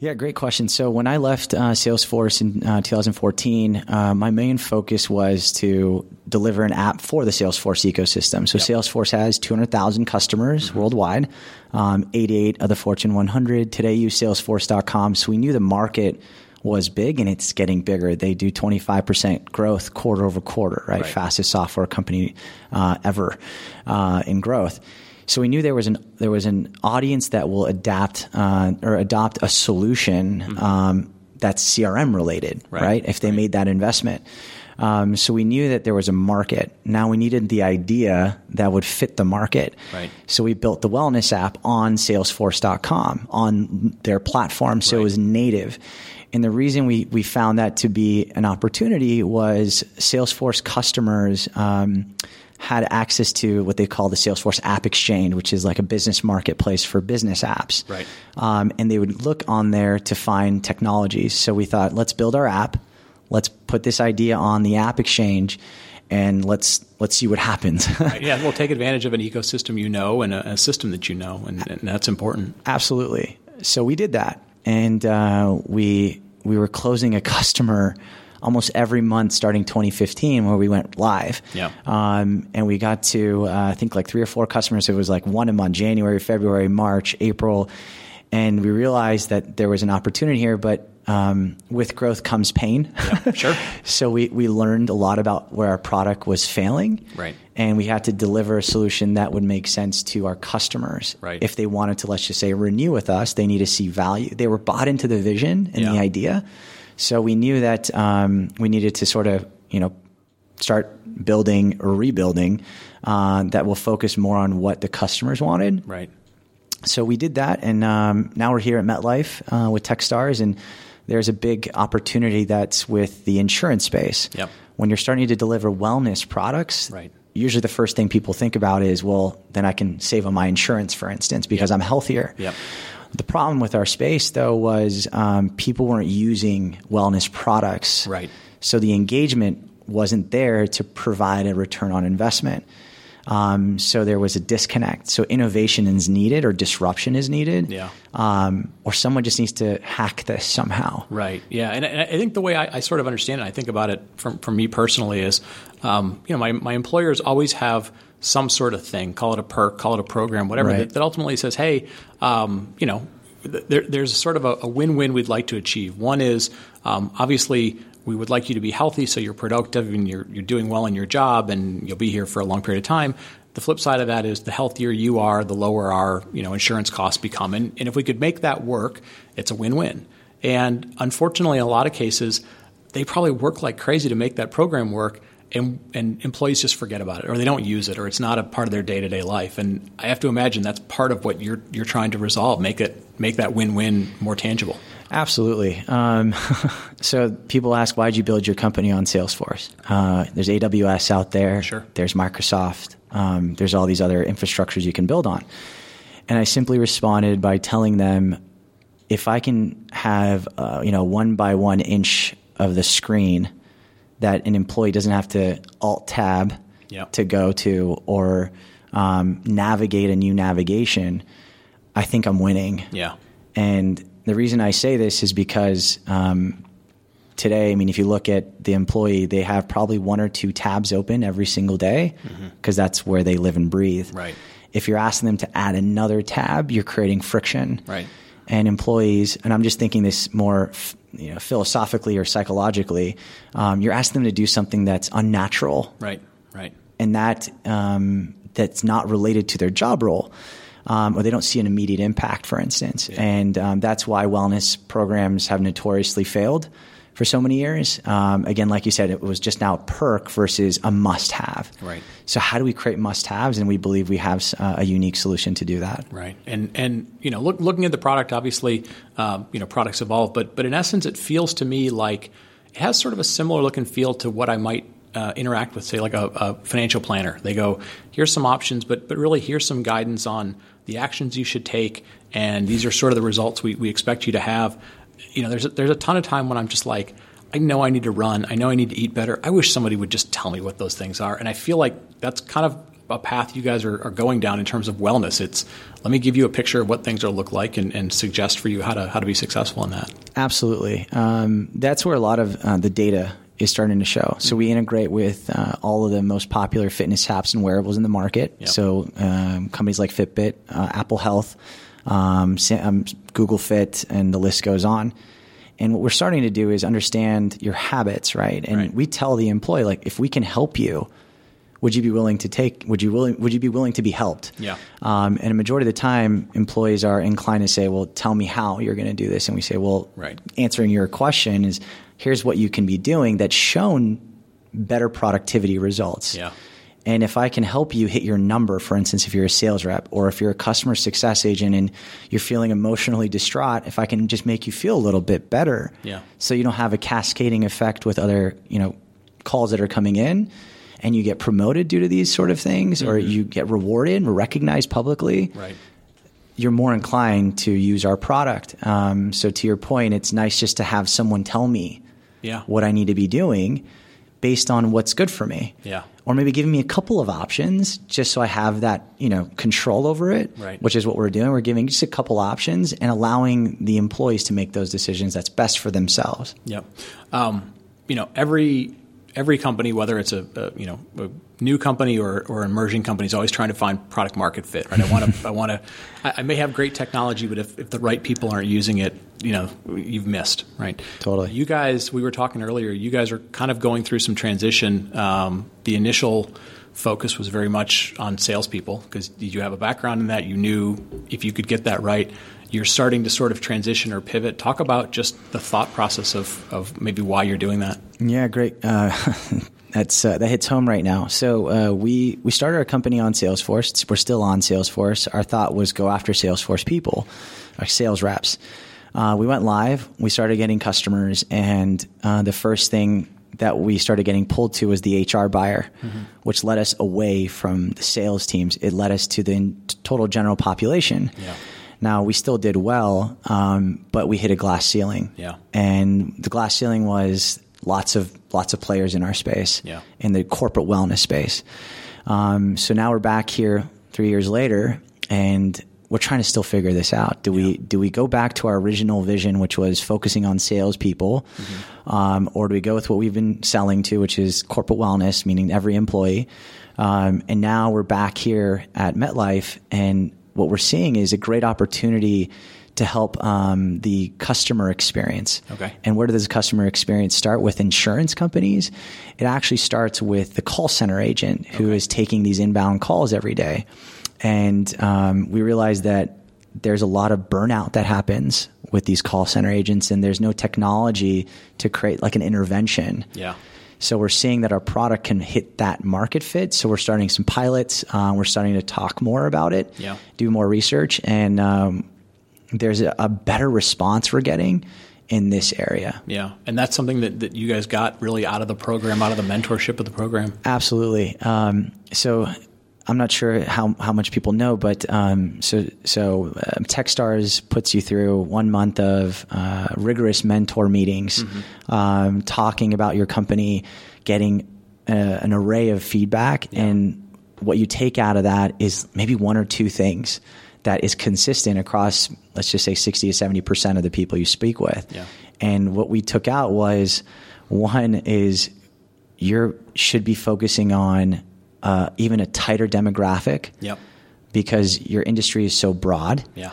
Yeah, great question. So when I left uh, Salesforce in uh, 2014, uh, my main focus was to deliver an app for the Salesforce ecosystem. So yep. Salesforce has 200,000 customers mm-hmm. worldwide, um, 88 of the Fortune 100 today use Salesforce.com. So we knew the market was big and it's getting bigger. They do 25% growth quarter over quarter, right? right. Fastest software company uh, ever uh, in growth. So we knew there was an there was an audience that will adapt uh, or adopt a solution mm-hmm. um, that's CRM related, right? right? If they right. made that investment. Um, so we knew that there was a market. Now we needed the idea that would fit the market. Right. So we built the wellness app on Salesforce.com on their platform, so right. it was native. And the reason we, we found that to be an opportunity was Salesforce customers um, had access to what they call the Salesforce App Exchange, which is like a business marketplace for business apps. Right. Um, and they would look on there to find technologies. So we thought, let's build our app. Let's put this idea on the App Exchange and let's let's see what happens. right, yeah, we'll take advantage of an ecosystem you know and a, a system that you know, and, and, that's important. Absolutely. So we did that, and uh, we we were closing a customer almost every month starting 2015 where we went live. Yeah. Um, and we got to, uh, I think like three or four customers. It was like one a month, January, February, March, April. And we realized that there was an opportunity here, but um, with growth comes pain. Yeah, sure. so we, we learned a lot about where our product was failing. Right. And we had to deliver a solution that would make sense to our customers. Right. If they wanted to, let's just say, renew with us, they need to see value. They were bought into the vision and yeah. the idea. So we knew that um, we needed to sort of, you know, start building or rebuilding uh, that will focus more on what the customers wanted. Right. So we did that, and um, now we're here at MetLife uh, with TechStars, and there's a big opportunity that's with the insurance space. Yep. When you're starting to deliver wellness products, right. usually the first thing people think about is, well, then I can save on my insurance, for instance, because yep. I'm healthier. Yep. The problem with our space, though, was um, people weren't using wellness products. Right. So the engagement wasn't there to provide a return on investment. Um, so there was a disconnect. So innovation is needed, or disruption is needed. Yeah. Um, or someone just needs to hack this somehow. Right. Yeah. And, and I think the way I, I, sort of understand it, I think about it from, from me personally is, um, you know, my, my employers always have some sort of thing, call it a perk, call it a program, whatever, right. that, that, ultimately says, hey, um, you know, there, there's sort of a, a, win-win we'd like to achieve. One is um, obviously we would like you to be healthy so you're productive and you're, you're doing well in your job and you'll be here for a long period of time. The flip side of that is the healthier you are, the lower our you know insurance costs become. And, and if we could make that work, it's a win-win. And unfortunately, in a lot of cases, they probably work like crazy to make that program work – and, and employees just forget about it or they don't use it or it's not a part of their day-to-day life. And i have to imagine that's part of what you're, you're trying to resolve make it make that win-win more tangible. Absolutely. Um, so people ask why did you build your company on salesforce? Uh, there's aws out there. Sure. there's microsoft. Um, there's all these other infrastructures you can build on. And i simply responded by telling them if i can have uh, you know one by one inch of the screen that an employee doesn't have to alt tab yep. to go to or um, navigate a new navigation, I think I'm winning. Yeah. And the reason I say this is because um, today, I mean, if you look at the employee, they have probably one or two tabs open every single day because mm-hmm. that's where they live and breathe. Right. If you're asking them to add another tab, you're creating friction. Right. And employees, and I'm just thinking this more you know, philosophically or psychologically, um, you're asking them to do something that's unnatural, right, right, and that um, that's not related to their job role. Um, or they don't see an immediate impact, for instance. Yeah. And um, that's why wellness programs have notoriously failed for so many years. Um, again, like you said, it was just now a perk versus a must have. Right. So how do we create must haves? And we believe we have uh, a unique solution to do that. Right. And and you know, look, looking at the product, obviously, um, you know, products evolve, but but in essence, it feels to me like it has sort of a similar look and feel to what I might uh, interact with, say, like a, a, financial planner. They go, here's some options, but but really here's some guidance on the actions you should take, and these are sort of the results we, we expect you to have you know, there's a, there's a ton of time when I'm just like, I know I need to run. I know I need to eat better. I wish somebody would just tell me what those things are. And I feel like that's kind of a path you guys are, are, going down in terms of wellness. It's let me give you a picture of what things will look like and, and suggest for you how to how to be successful in that. Absolutely, um, that's where a lot of uh, the data is starting to show. So we integrate with uh, all of the most popular fitness apps and wearables in the market. Yep. So um, companies like Fitbit, uh, Apple Health, um, um, Google Fit, and the list goes on. And what we're starting to do is understand your habits, right? And right. we tell the employee like, if we can help you would you be willing to take? Would you willing? Would you be willing to be helped? Yeah. Um, and a majority of the time, employees are inclined to say, "Well, tell me how you're going to do this." And we say, "Well, right. answering your question is here's what you can be doing that's shown better productivity results." Yeah. And if I can help you hit your number, for instance, if you're a sales rep or if you're a customer success agent and you're feeling emotionally distraught, if I can just make you feel a little bit better, yeah. so you don't have a cascading effect with other, you know, calls that are coming in, and you get promoted due to these sort of things, mm-hmm. or you get rewarded and recognized publicly, right. you're more inclined to use our product. Um, so, to your point, it's nice just to have someone tell me yeah. what I need to be doing based on what's good for me. Yeah. Or maybe giving me a couple of options just so I have that, you know, control over it, right. which is what we're doing. We're giving just a couple options and allowing the employees to make those decisions that's best for themselves. Yep. Um, you know, every every company, whether it's a, a, you know a new company or, or emerging company, is always trying to find product market fit. Right? I want to I want to I, I, may have great technology, but if, if the right people aren't using it, you know, you've missed. Right? Totally. You guys, we were talking earlier. You guys are kind of going through some transition. Um, the initial focus was very much on salespeople because you have a background in that. You knew if you could get that right you're starting to sort of transition or pivot. Talk about just the thought process of, of maybe why you're doing that. Yeah, great. Uh, that's uh, that hits home right now. So uh, we we started our company on Salesforce. We're still on Salesforce. Our thought was go after Salesforce people, our sales reps. Uh, we went live. We started getting customers, and uh, the first thing that we started getting pulled to was the HR buyer, mm-hmm. which led us away from the sales teams. It led us to the total general population. Yeah. Now we still did well, um, but we hit a glass ceiling. Yeah. And the glass ceiling was lots of lots of players in our space. Yeah. In the corporate wellness space. Um, so now we're back here three years later, and we're trying to still figure this out. Do yeah. we do we go back to our original vision, which was focusing on salespeople, mm-hmm. um, or do we go with what we've been selling to, which is corporate wellness, meaning every employee? Um, and now we're back here at MetLife, and what we're seeing is a great opportunity to help um, the customer experience. Okay. And where does the customer experience start with insurance companies? It actually starts with the call center agent who okay. is taking these inbound calls every day. And um, we realize that there's a lot of burnout that happens with these call center agents, and there's no technology to create like an intervention. Yeah. So we're seeing that our product can hit that market fit. So we're starting some pilots. Uh, we're starting to talk more about it, yeah. do more research, and um, there's a, a, better response we're getting in this area. Yeah, and that's something that, that you guys got really out of the program, out of the mentorship of the program. Absolutely. Um, so I'm not sure how, how much people know, but um, so so uh, TechStars puts you through one month of uh, rigorous mentor meetings, mm-hmm. um, talking about your company, getting a, an array of feedback, yeah. and what you take out of that is maybe one or two things that is consistent across, let's just say, sixty to seventy percent of the people you speak with. Yeah. And what we took out was one is you should be focusing on uh, even a tighter demographic. Yep. Because your industry is so broad. Yeah.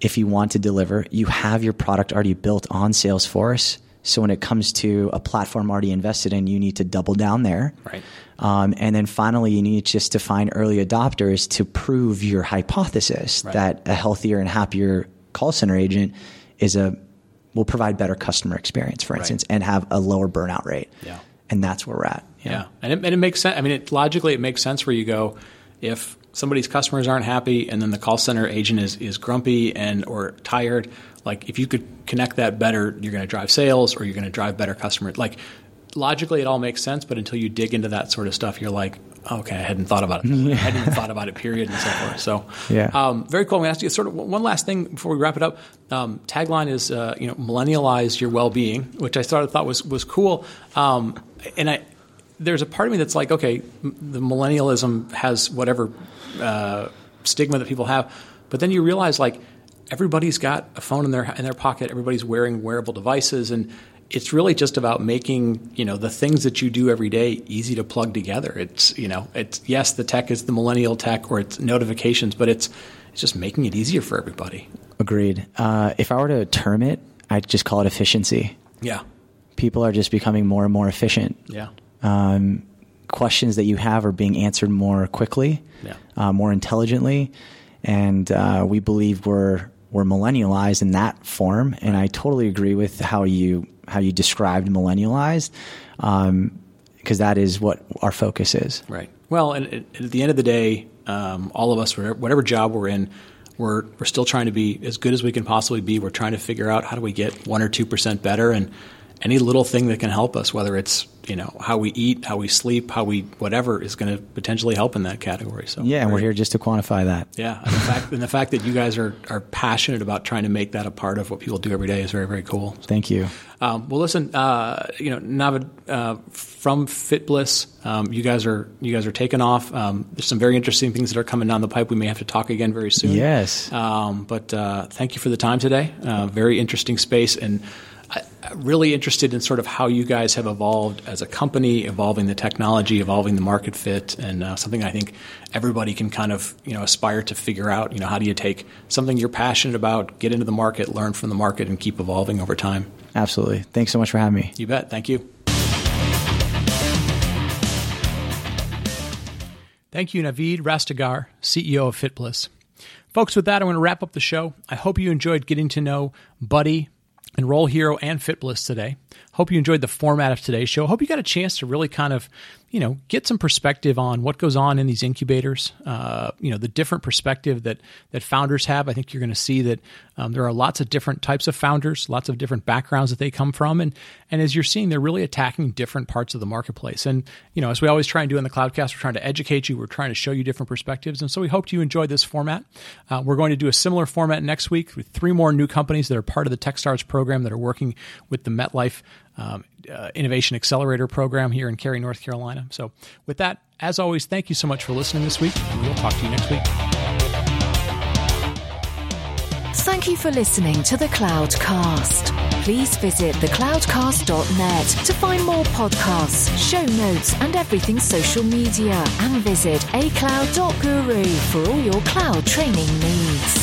If you want to deliver, you have your product already built on Salesforce. So when it comes to a platform already invested in, you need to double down there. Right. Um, and then finally, you need just to find early adopters to prove your hypothesis right. that a healthier and happier call center agent is a will provide better customer experience, for instance, right. and have a lower burnout rate. Yeah and that's where we're at. Yeah, yeah. And, it, and it makes sense. I mean, it, logically, it makes sense where you go if somebody's customers aren't happy, and then the call center agent is is grumpy and or tired. Like if you could connect that better, you're going to drive sales, or you're going to drive better customer. Like logically, it all makes sense, but until you dig into that sort of stuff, you're like, okay, I hadn't thought about it. I hadn't even thought about it. Period, and so forth. So, yeah, um, very cool. I'm going to ask you sort of one last thing before we wrap it up. Um, tagline is, uh, you know, millennialize your well-being, which I sort of thought was was cool. Um, and I there's a part of me that's like, okay, the millennialism has whatever uh, stigma that people have, but then you realize like everybody's got a phone in their in their pocket, everybody's wearing wearable devices, and it's really just about making you know the things that you do every day easy to plug together. It's you know it's yes the tech is the millennial tech or it's notifications, but it's it's just making it easier for everybody. Agreed. Uh, if I were to term it, I'd just call it efficiency. Yeah. People are just becoming more and more efficient. Yeah. Um, questions that you have are being answered more quickly, Yeah. uh, more intelligently, and uh, we believe we're we're millennialized in that form. And I totally agree with how you how you described millennialized, because that is what our focus is. Right. Well, and at the end of the day, um, all of us, whatever, whatever job we're in, we're we're still trying to be as good as we can possibly be. We're trying to figure out how do we get one or two percent better, and any little thing that can help us, whether it's you know how we eat, how we sleep, how we whatever, is going to potentially help in that category. So Yeah, and we're here just to quantify that. Yeah, and the fact and the fact that you guys are are passionate about trying to make that a part of what people do every day is very very cool. Thank you. Um, well, listen, uh, you know, Navid uh, from FitBliss, um, you guys are you guys are taking off. Um, there's some very interesting things that are coming down the pipe. We may have to talk again very soon. Yes. Um, but uh, thank you for the time today. Uh, very interesting space, and I, I'm really interested in sort of how you guys have evolved as a company, evolving the technology, evolving the market fit, and uh, something I think everybody can kind of you know aspire to figure out. You know, how do you take something you're passionate about, get into the market, learn from the market, and keep evolving over time. Absolutely. Thanks so much for having me. You bet. Thank you. Thank you, Navid Rastegar, CEO of FitBliss. Folks, with that, I want to wrap up the show. I hope you enjoyed getting to know Buddy Enroll Hero and FitBliss today. Hope you enjoyed the format of today's show. Hope you got a chance to really kind of, you know, get some perspective on what goes on in these incubators. Uh, you know, the different perspective that that founders have. I think you're going to see that um, there are lots of different types of founders, lots of different backgrounds that they come from, and and as you're seeing, they're really attacking different parts of the marketplace. And you know, as we always try and do in the Cloudcast, we're trying to educate you. We're trying to show you different perspectives, and so we hope you enjoyed this format. Uh, we're going to do a similar format next week with three more new companies that are part of the TechStars program that are working with the MetLife um, uh, Innovation Accelerator program here in Cary, North Carolina. So, with that, as always, thank you so much for listening this week, we'll talk to you next week. Thank you for listening to the Cloudcast. Please visit thecloudcast.net to find more podcasts, show notes, and everything social media. And visit acloud.guru for all your cloud training needs.